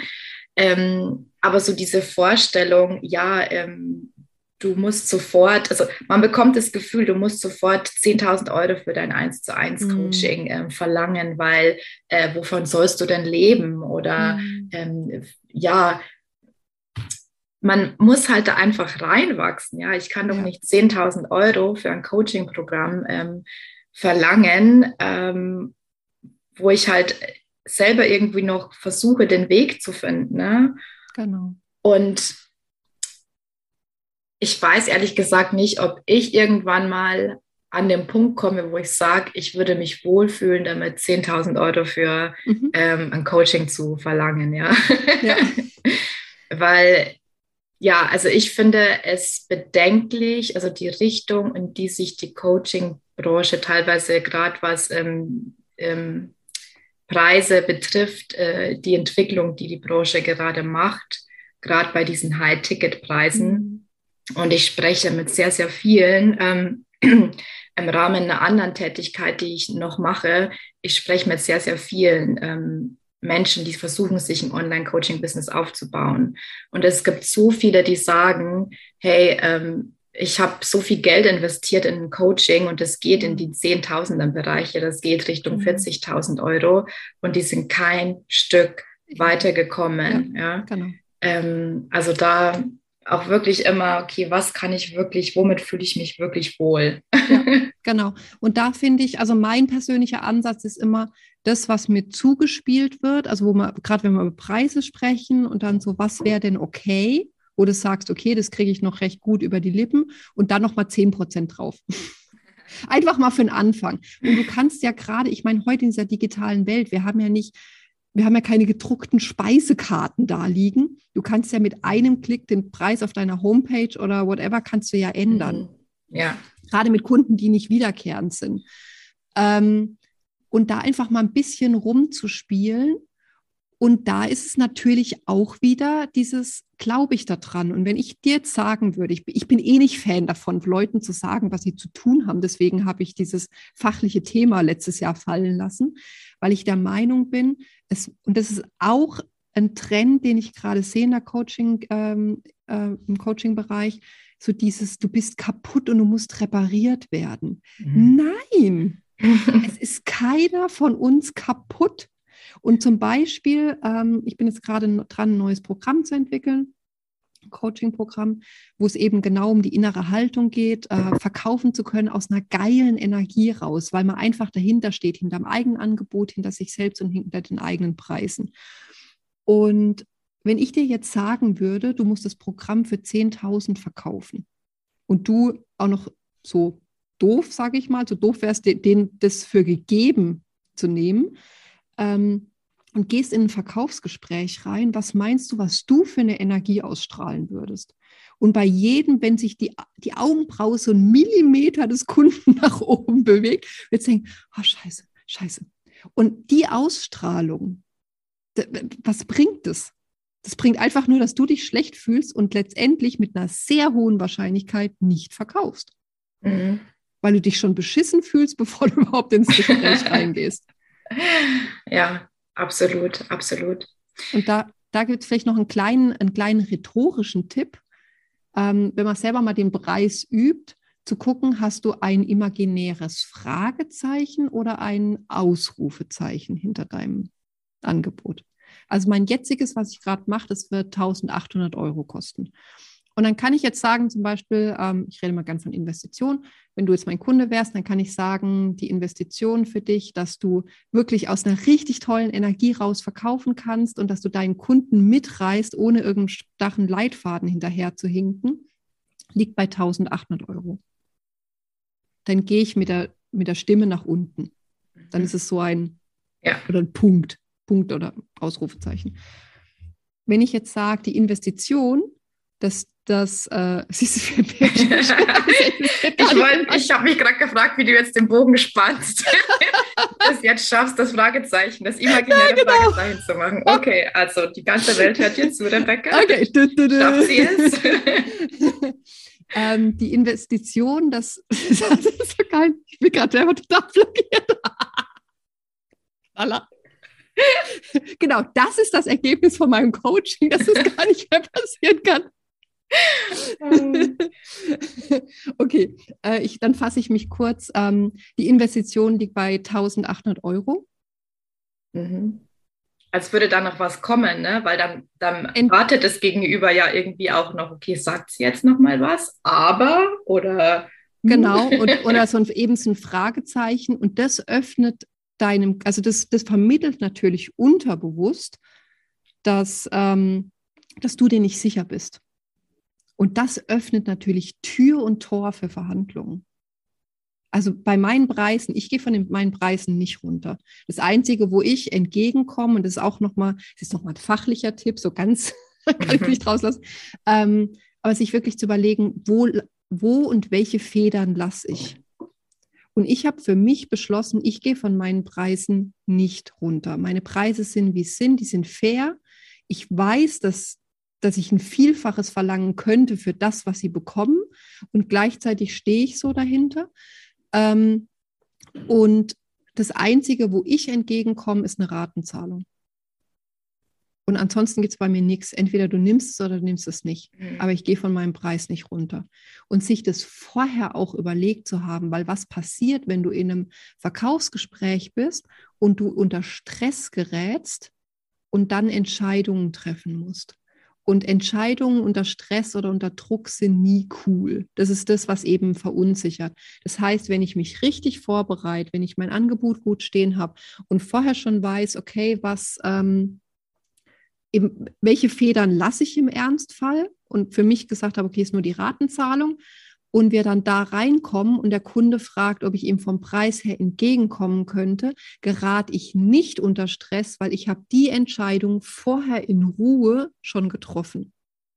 Ähm, aber so diese Vorstellung, ja, ähm, du musst sofort, also man bekommt das Gefühl, du musst sofort 10.000 Euro für dein 1 zu 1 mhm. Coaching äh, verlangen, weil äh, wovon sollst du denn leben? Oder mm. ähm, ja, man muss halt da einfach reinwachsen. Ja, ich kann doch nicht 10.000 Euro für ein Coaching-Programm ähm, verlangen, ähm, wo ich halt selber irgendwie noch versuche, den Weg zu finden. Ne? Genau. Und ich weiß ehrlich gesagt nicht, ob ich irgendwann mal an den Punkt komme, wo ich sage, ich würde mich wohlfühlen, damit 10.000 Euro für mhm. ähm, ein Coaching zu verlangen, ja. ja. *laughs* Weil, ja, also ich finde es bedenklich, also die Richtung, in die sich die Coaching-Branche teilweise gerade was ähm, ähm, Preise betrifft, äh, die Entwicklung, die die Branche gerade macht, gerade bei diesen High-Ticket-Preisen. Mhm. Und ich spreche mit sehr, sehr vielen. Ähm, *clears throat* im Rahmen einer anderen Tätigkeit, die ich noch mache, ich spreche mit sehr, sehr vielen ähm, Menschen, die versuchen, sich ein Online-Coaching-Business aufzubauen. Und es gibt so viele, die sagen, hey, ähm, ich habe so viel Geld investiert in ein Coaching und es geht in die Zehntausenden Bereiche, das geht Richtung 40.000 mhm. Euro und die sind kein Stück weitergekommen. Ja, ja. Genau. Ähm, also da auch wirklich immer, okay, was kann ich wirklich, womit fühle ich mich wirklich wohl? Ja, *laughs* genau. Und da finde ich, also mein persönlicher Ansatz ist immer das, was mir zugespielt wird, also wo man, gerade wenn wir über Preise sprechen und dann so, was wäre denn okay? Wo du sagst, okay, das kriege ich noch recht gut über die Lippen und dann nochmal 10 Prozent drauf. *laughs* Einfach mal für den Anfang. Und du kannst ja gerade, ich meine, heute in dieser digitalen Welt, wir haben ja nicht wir haben ja keine gedruckten Speisekarten da liegen. Du kannst ja mit einem Klick den Preis auf deiner Homepage oder whatever kannst du ja ändern. Mhm. Ja. Gerade mit Kunden, die nicht wiederkehrend sind. Ähm, und da einfach mal ein bisschen rumzuspielen. Und da ist es natürlich auch wieder dieses, glaube ich da dran. Und wenn ich dir jetzt sagen würde, ich, ich bin eh nicht Fan davon, Leuten zu sagen, was sie zu tun haben. Deswegen habe ich dieses fachliche Thema letztes Jahr fallen lassen, weil ich der Meinung bin, es, und das ist auch ein Trend, den ich gerade sehe in der Coaching, ähm, äh, im Coaching-Bereich, so dieses, du bist kaputt und du musst repariert werden. Mhm. Nein, *laughs* es ist keiner von uns kaputt. Und zum Beispiel, ähm, ich bin jetzt gerade dran, ein neues Programm zu entwickeln. Coaching-Programm, wo es eben genau um die innere Haltung geht, äh, verkaufen zu können aus einer geilen Energie raus, weil man einfach dahinter steht, hinter dem eigenen Angebot, hinter sich selbst und hinter den eigenen Preisen. Und wenn ich dir jetzt sagen würde, du musst das Programm für 10.000 verkaufen und du auch noch so doof, sage ich mal, so doof wärst, den, das für gegeben zu nehmen, ähm, und gehst in ein Verkaufsgespräch rein, was meinst du, was du für eine Energie ausstrahlen würdest? Und bei jedem, wenn sich die, die Augenbraue so einen Millimeter des Kunden *laughs* nach oben bewegt, wird denken, oh scheiße, scheiße. Und die Ausstrahlung, was bringt es? Das bringt einfach nur, dass du dich schlecht fühlst und letztendlich mit einer sehr hohen Wahrscheinlichkeit nicht verkaufst. Mhm. Weil du dich schon beschissen fühlst, *laughs* bevor du überhaupt ins Gespräch *laughs* reingehst. *laughs* Ja, Absolut, absolut. Und da, da gibt es vielleicht noch einen kleinen, einen kleinen rhetorischen Tipp. Ähm, wenn man selber mal den Preis übt, zu gucken, hast du ein imaginäres Fragezeichen oder ein Ausrufezeichen hinter deinem Angebot. Also mein jetziges, was ich gerade mache, das wird 1800 Euro kosten. Und dann kann ich jetzt sagen, zum Beispiel, ähm, ich rede mal gern von Investitionen. Wenn du jetzt mein Kunde wärst, dann kann ich sagen, die Investition für dich, dass du wirklich aus einer richtig tollen Energie raus verkaufen kannst und dass du deinen Kunden mitreißt, ohne irgendeinen starren Leitfaden hinterher zu hinken, liegt bei 1800 Euro. Dann gehe ich mit der, mit der Stimme nach unten. Dann ist es so ein, ja. oder ein Punkt, Punkt oder Ausrufezeichen. Wenn ich jetzt sage, die Investition, dass das, äh, *laughs* siehst du, ich, ich habe mich gerade gefragt, wie du jetzt den Bogen spannst. *laughs* dass du jetzt schaffst, das Fragezeichen, das imaginäre ja, genau. Fragezeichen zu machen. Okay, also die ganze Welt hört dir zu, Rebecca. Okay. Schafft sie es? *laughs* ähm, die Investition, das, das ist so geil. Ich bin gerade selber total blockiert. genau, das ist das Ergebnis von meinem Coaching, dass es gar nicht mehr passieren kann. *laughs* okay, äh, ich, dann fasse ich mich kurz. Ähm, die Investition liegt bei 1800 Euro. Mhm. Als würde da noch was kommen, ne? weil dann, dann wartet das Gegenüber ja irgendwie auch noch, okay, sagt sie jetzt noch mal was, aber oder. Genau, *laughs* und, oder so ein, eben so ein Fragezeichen und das öffnet deinem, also das, das vermittelt natürlich unterbewusst, dass, ähm, dass du dir nicht sicher bist. Und das öffnet natürlich Tür und Tor für Verhandlungen. Also bei meinen Preisen, ich gehe von den, meinen Preisen nicht runter. Das Einzige, wo ich entgegenkomme, und das ist auch nochmal, das ist nochmal ein fachlicher Tipp, so ganz *laughs* kann ich mhm. nicht rauslassen, ähm, aber sich wirklich zu überlegen, wo, wo und welche Federn lasse ich. Und ich habe für mich beschlossen, ich gehe von meinen Preisen nicht runter. Meine Preise sind, wie es sind, die sind fair. Ich weiß, dass, dass ich ein Vielfaches verlangen könnte für das, was sie bekommen. Und gleichzeitig stehe ich so dahinter. Ähm, und das Einzige, wo ich entgegenkomme, ist eine Ratenzahlung. Und ansonsten gibt es bei mir nichts. Entweder du nimmst es oder du nimmst es nicht. Mhm. Aber ich gehe von meinem Preis nicht runter. Und sich das vorher auch überlegt zu haben, weil was passiert, wenn du in einem Verkaufsgespräch bist und du unter Stress gerätst und dann Entscheidungen treffen musst. Und Entscheidungen unter Stress oder unter Druck sind nie cool. Das ist das, was eben verunsichert. Das heißt, wenn ich mich richtig vorbereite, wenn ich mein Angebot gut stehen habe und vorher schon weiß, okay, was, ähm, eben, welche Federn lasse ich im Ernstfall und für mich gesagt habe, okay, ist nur die Ratenzahlung und wir dann da reinkommen und der Kunde fragt, ob ich ihm vom Preis her entgegenkommen könnte, gerate ich nicht unter Stress, weil ich habe die Entscheidung vorher in Ruhe schon getroffen.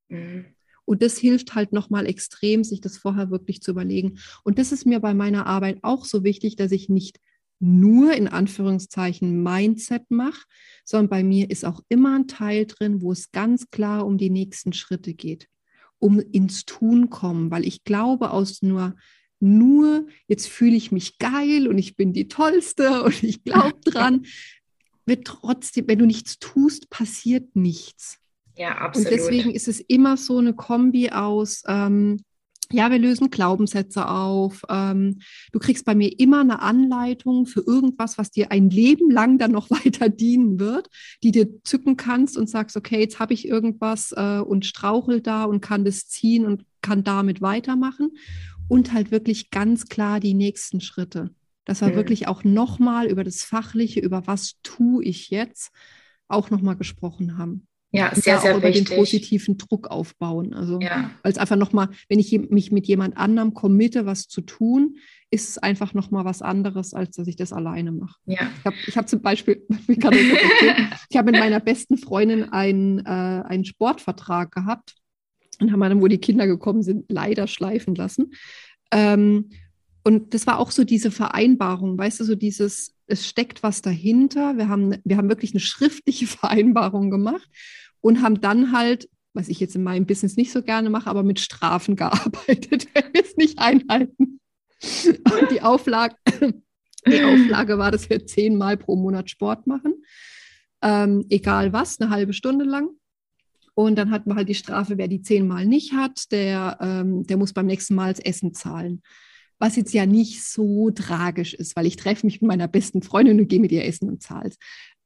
Mhm. Und das hilft halt nochmal extrem, sich das vorher wirklich zu überlegen. Und das ist mir bei meiner Arbeit auch so wichtig, dass ich nicht nur in Anführungszeichen Mindset mache, sondern bei mir ist auch immer ein Teil drin, wo es ganz klar um die nächsten Schritte geht, um ins Tun kommen, weil ich glaube, aus nur nur jetzt fühle ich mich geil und ich bin die tollste *laughs* und ich glaube dran, wird trotzdem, wenn du nichts tust, passiert nichts. Ja, absolut. Und deswegen ist es immer so eine Kombi aus, ähm, ja, wir lösen Glaubenssätze auf. Ähm, du kriegst bei mir immer eine Anleitung für irgendwas, was dir ein Leben lang dann noch *laughs* weiter dienen wird, die dir zücken kannst und sagst, okay, jetzt habe ich irgendwas äh, und strauchel da und kann das ziehen und kann damit weitermachen. Und halt wirklich ganz klar die nächsten Schritte. Dass wir mhm. wirklich auch nochmal über das Fachliche, über was tue ich jetzt, auch nochmal gesprochen haben. Ja, sehr, sehr auch über wichtig. den positiven Druck aufbauen. Also, ja. weil es einfach nochmal, wenn ich mich mit jemand anderem committe, was zu tun, ist es einfach nochmal was anderes, als dass ich das alleine mache. Ja. Ich habe ich hab zum Beispiel, *laughs* ich, *laughs* ich habe mit meiner besten Freundin einen, äh, einen Sportvertrag gehabt und haben dann, wo die Kinder gekommen sind, leider schleifen lassen. Ähm, und das war auch so diese Vereinbarung, weißt du, so dieses, es steckt was dahinter. Wir haben, wir haben wirklich eine schriftliche *laughs* Vereinbarung gemacht und haben dann halt, was ich jetzt in meinem Business nicht so gerne mache, aber mit Strafen *laughs* gearbeitet, wenn wir es nicht einhalten. Und die Auflage, *coughs* die Auflage war, dass wir zehnmal pro Monat Sport machen, ähm, egal was, eine halbe Stunde lang. Und dann hatten wir halt die Strafe, wer die zehnmal nicht hat, der, ähm, der muss beim nächsten Mal das Essen zahlen. Was jetzt ja nicht so tragisch ist, weil ich treffe mich mit meiner besten Freundin und gehe mit ihr essen und zahle.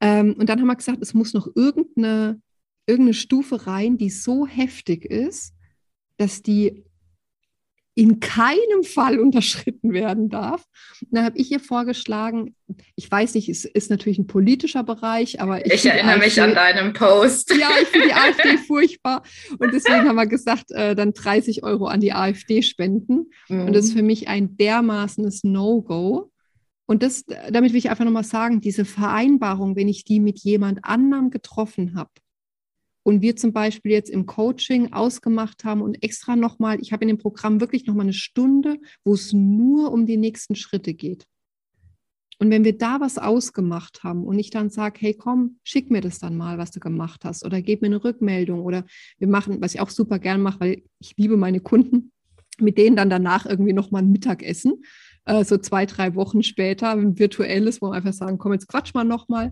Ähm, und dann haben wir gesagt, es muss noch irgendeine irgendeine Stufe rein, die so heftig ist, dass die in keinem Fall *laughs* unterschritten werden darf. Und dann habe ich ihr vorgeschlagen, ich weiß nicht, es ist natürlich ein politischer Bereich, aber ich, ich erinnere AfD, mich an deinen Post. Ja, ich finde die AfD *laughs* furchtbar. Und deswegen haben wir gesagt, äh, dann 30 Euro an die AfD spenden. Mhm. Und das ist für mich ein dermaßenes No-Go. Und das, damit will ich einfach nochmal sagen, diese Vereinbarung, wenn ich die mit jemand anderem getroffen habe, und wir zum Beispiel jetzt im Coaching ausgemacht haben und extra nochmal, ich habe in dem Programm wirklich nochmal eine Stunde, wo es nur um die nächsten Schritte geht. Und wenn wir da was ausgemacht haben und ich dann sage, hey komm, schick mir das dann mal, was du gemacht hast oder gib mir eine Rückmeldung oder wir machen, was ich auch super gern mache, weil ich liebe meine Kunden, mit denen dann danach irgendwie nochmal ein Mittagessen, äh, so zwei, drei Wochen später, ein virtuelles, wo wir einfach sagen, komm, jetzt quatsch mal nochmal.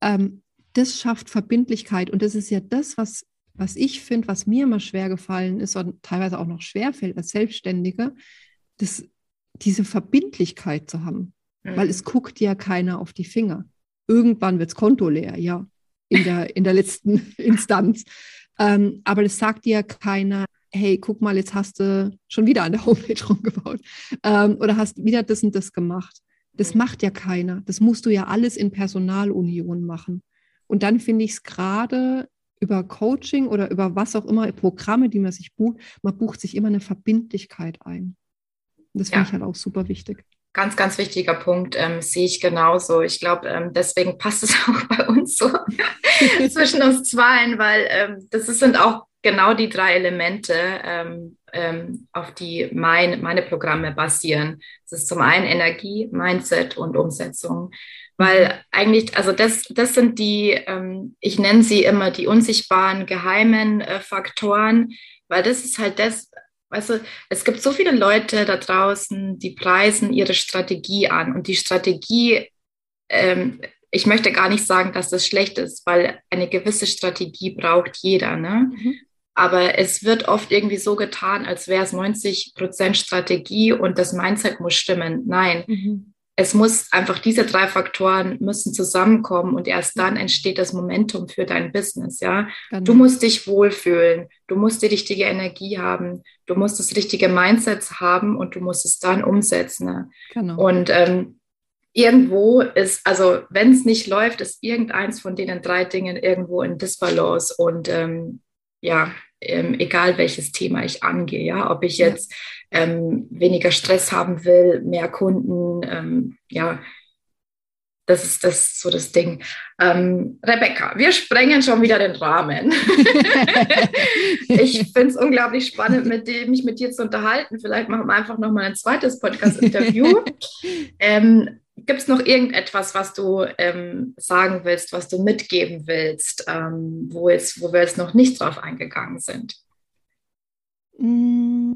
Ähm, das schafft Verbindlichkeit. Und das ist ja das, was, was ich finde, was mir immer schwer gefallen ist und teilweise auch noch schwer fällt als Selbstständige, das, diese Verbindlichkeit zu haben. Mhm. Weil es guckt ja keiner auf die Finger. Irgendwann wird das Konto leer, ja, in der, in der letzten *laughs* Instanz. Ähm, aber das sagt dir keiner, hey, guck mal, jetzt hast du schon wieder an *laughs* der Homepage rumgebaut ähm, oder hast wieder das und das gemacht. Das macht ja keiner. Das musst du ja alles in Personalunion machen. Und dann finde ich es gerade über Coaching oder über was auch immer, Programme, die man sich bucht, man bucht sich immer eine Verbindlichkeit ein. Und das finde ja. ich halt auch super wichtig. Ganz, ganz wichtiger Punkt, ähm, sehe ich genauso. Ich glaube, ähm, deswegen passt es *laughs* auch bei uns so *laughs* zwischen uns zweien, weil ähm, das sind auch genau die drei Elemente, ähm, ähm, auf die mein, meine Programme basieren. Das ist zum einen Energie, Mindset und Umsetzung. Weil eigentlich, also das, das sind die, ähm, ich nenne sie immer die unsichtbaren, geheimen äh, Faktoren, weil das ist halt das, weißt du, es gibt so viele Leute da draußen, die preisen ihre Strategie an und die Strategie, ähm, ich möchte gar nicht sagen, dass das schlecht ist, weil eine gewisse Strategie braucht jeder, ne? Mhm. Aber es wird oft irgendwie so getan, als wäre es 90 Prozent Strategie und das Mindset muss stimmen. Nein, mhm. Es muss einfach diese drei Faktoren müssen zusammenkommen und erst dann entsteht das Momentum für dein Business. Ja, genau. du musst dich wohlfühlen, du musst die richtige Energie haben, du musst das richtige Mindset haben und du musst es dann umsetzen. Ne? Genau. Und ähm, irgendwo ist, also wenn es nicht läuft, ist irgendeins von denen drei Dingen irgendwo in Disbalance und ähm, ja, ähm, egal welches Thema ich angehe, ja, ob ich jetzt ähm, weniger Stress haben will, mehr Kunden, ähm, ja, das ist das so das Ding. Ähm, Rebecca, wir sprengen schon wieder den Rahmen. *laughs* ich finde es unglaublich spannend, mit dem, mich mit dir zu unterhalten. Vielleicht machen wir einfach noch mal ein zweites Podcast-Interview. *laughs* ähm, Gibt es noch irgendetwas, was du ähm, sagen willst, was du mitgeben willst, ähm, wo, jetzt, wo wir jetzt noch nicht drauf eingegangen sind? Mm,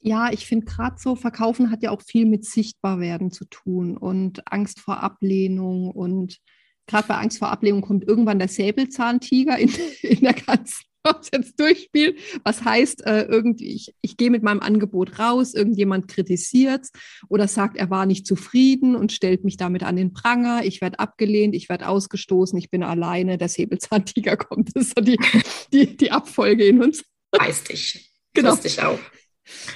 ja, ich finde gerade so, Verkaufen hat ja auch viel mit Sichtbarwerden zu tun und Angst vor Ablehnung. Und gerade bei Angst vor Ablehnung kommt irgendwann der Säbelzahntiger in, *laughs* in der ganzen was jetzt durchspielt. Was heißt, äh, irgendwie, ich, ich gehe mit meinem Angebot raus, irgendjemand kritisiert oder sagt, er war nicht zufrieden und stellt mich damit an den Pranger. Ich werde abgelehnt, ich werde ausgestoßen, ich bin alleine, der Säbelzahntiger *laughs* kommt. Das ist so die, die, die Abfolge in uns. Weiß dich. Genau. Weiß dich auch.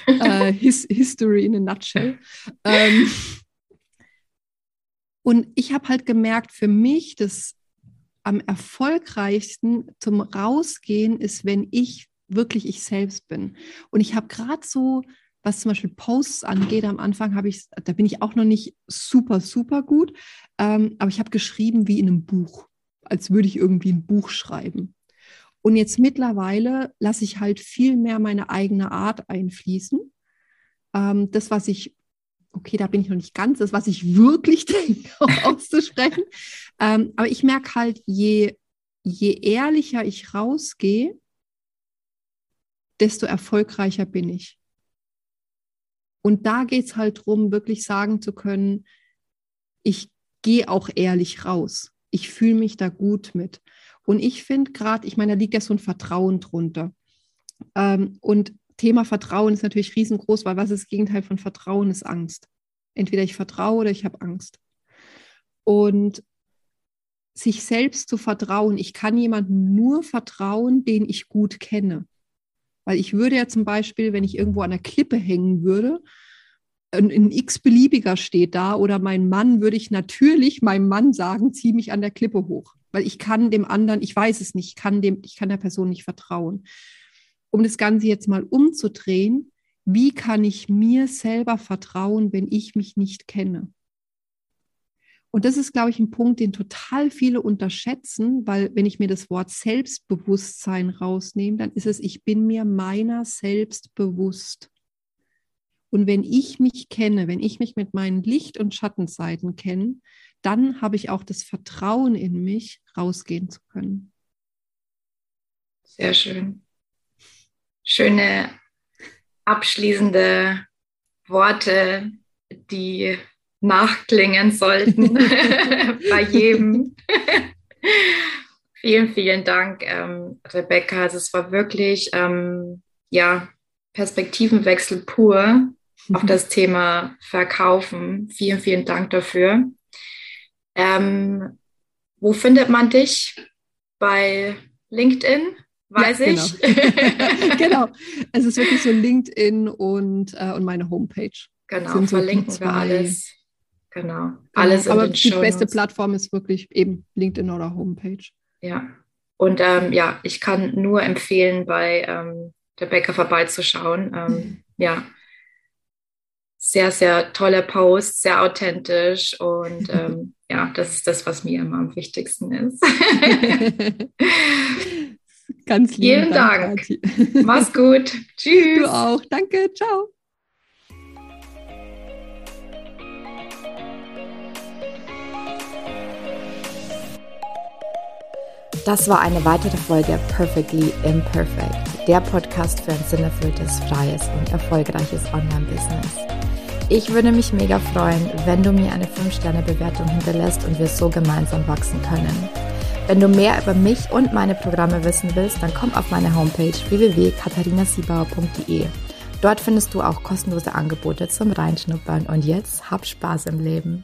Äh, his, history in a nutshell. Ähm, und ich habe halt gemerkt, für mich, das am erfolgreichsten zum Rausgehen ist, wenn ich wirklich ich selbst bin. Und ich habe gerade so, was zum Beispiel Posts angeht, am Anfang habe ich, da bin ich auch noch nicht super, super gut, ähm, aber ich habe geschrieben wie in einem Buch, als würde ich irgendwie ein Buch schreiben. Und jetzt mittlerweile lasse ich halt viel mehr meine eigene Art einfließen. Ähm, das, was ich okay, da bin ich noch nicht ganz, das, was ich wirklich *laughs* denke, auch auszusprechen. ähm, aber ich merke halt, je, je ehrlicher ich rausgehe, desto erfolgreicher bin ich. Und da geht es halt darum, wirklich sagen zu können, ich gehe auch ehrlich raus. Ich fühle mich da gut mit. Und ich finde gerade, ich meine, da liegt ja so ein Vertrauen drunter. Ähm, und Thema Vertrauen ist natürlich riesengroß, weil was ist das Gegenteil von Vertrauen ist Angst. Entweder ich vertraue oder ich habe Angst. Und sich selbst zu vertrauen, ich kann jemandem nur vertrauen, den ich gut kenne. Weil ich würde ja zum Beispiel, wenn ich irgendwo an der Klippe hängen würde, ein, x-beliebiger steht da oder mein Mann, würde ich natürlich meinem Mann sagen, zieh mich an der Klippe hoch. Weil ich kann dem anderen, ich weiß es nicht, ich kann, dem, ich kann der Person nicht vertrauen um das Ganze jetzt mal umzudrehen, wie kann ich mir selber vertrauen, wenn ich mich nicht kenne? Und das ist, glaube ich, ein Punkt, den total viele unterschätzen, weil wenn ich mir das Wort Selbstbewusstsein rausnehme, dann ist es, ich bin mir meiner selbst bewusst. Und wenn ich mich kenne, wenn ich mich mit meinen Licht- und Schattenseiten kenne, dann habe ich auch das Vertrauen in mich, rausgehen zu können. Sehr schön schöne abschließende Worte, die nachklingen sollten *laughs* bei jedem. vielen, vielen Dank, ähm, Rebecca. Also es war wirklich ähm, ja, Perspektivenwechsel pur mhm. auf das Thema Verkaufen. Vielen, vielen Dank dafür. Ähm, wo findet man dich? Bei LinkedIn? Weiß ja, genau. ich. *laughs* *laughs* genau. Es ist wirklich so LinkedIn und, äh, und meine Homepage. Genau, so verlinken wir alles. Genau, genau. alles genau. Aber die beste Plattform ist wirklich eben LinkedIn oder Homepage. Ja. Und ähm, ja, ich kann nur empfehlen, bei ähm, der Bäcker vorbeizuschauen. Ähm, mhm. Ja, sehr, sehr tolle Posts, sehr authentisch und *laughs* ähm, ja, das ist das, was mir immer am wichtigsten ist. Ganz vielen Dank. Dank. *laughs* Mach's gut. *laughs* Tschüss. Du auch. Danke. Ciao. Das war eine weitere Folge Perfectly Imperfect, der Podcast für ein sinnerfülltes, freies und erfolgreiches Online-Business. Ich würde mich mega freuen, wenn du mir eine 5-Sterne-Bewertung hinterlässt und wir so gemeinsam wachsen können. Wenn du mehr über mich und meine Programme wissen willst, dann komm auf meine Homepage www.katharinasiebauer.de. Dort findest du auch kostenlose Angebote zum Reinschnuppern und jetzt hab Spaß im Leben.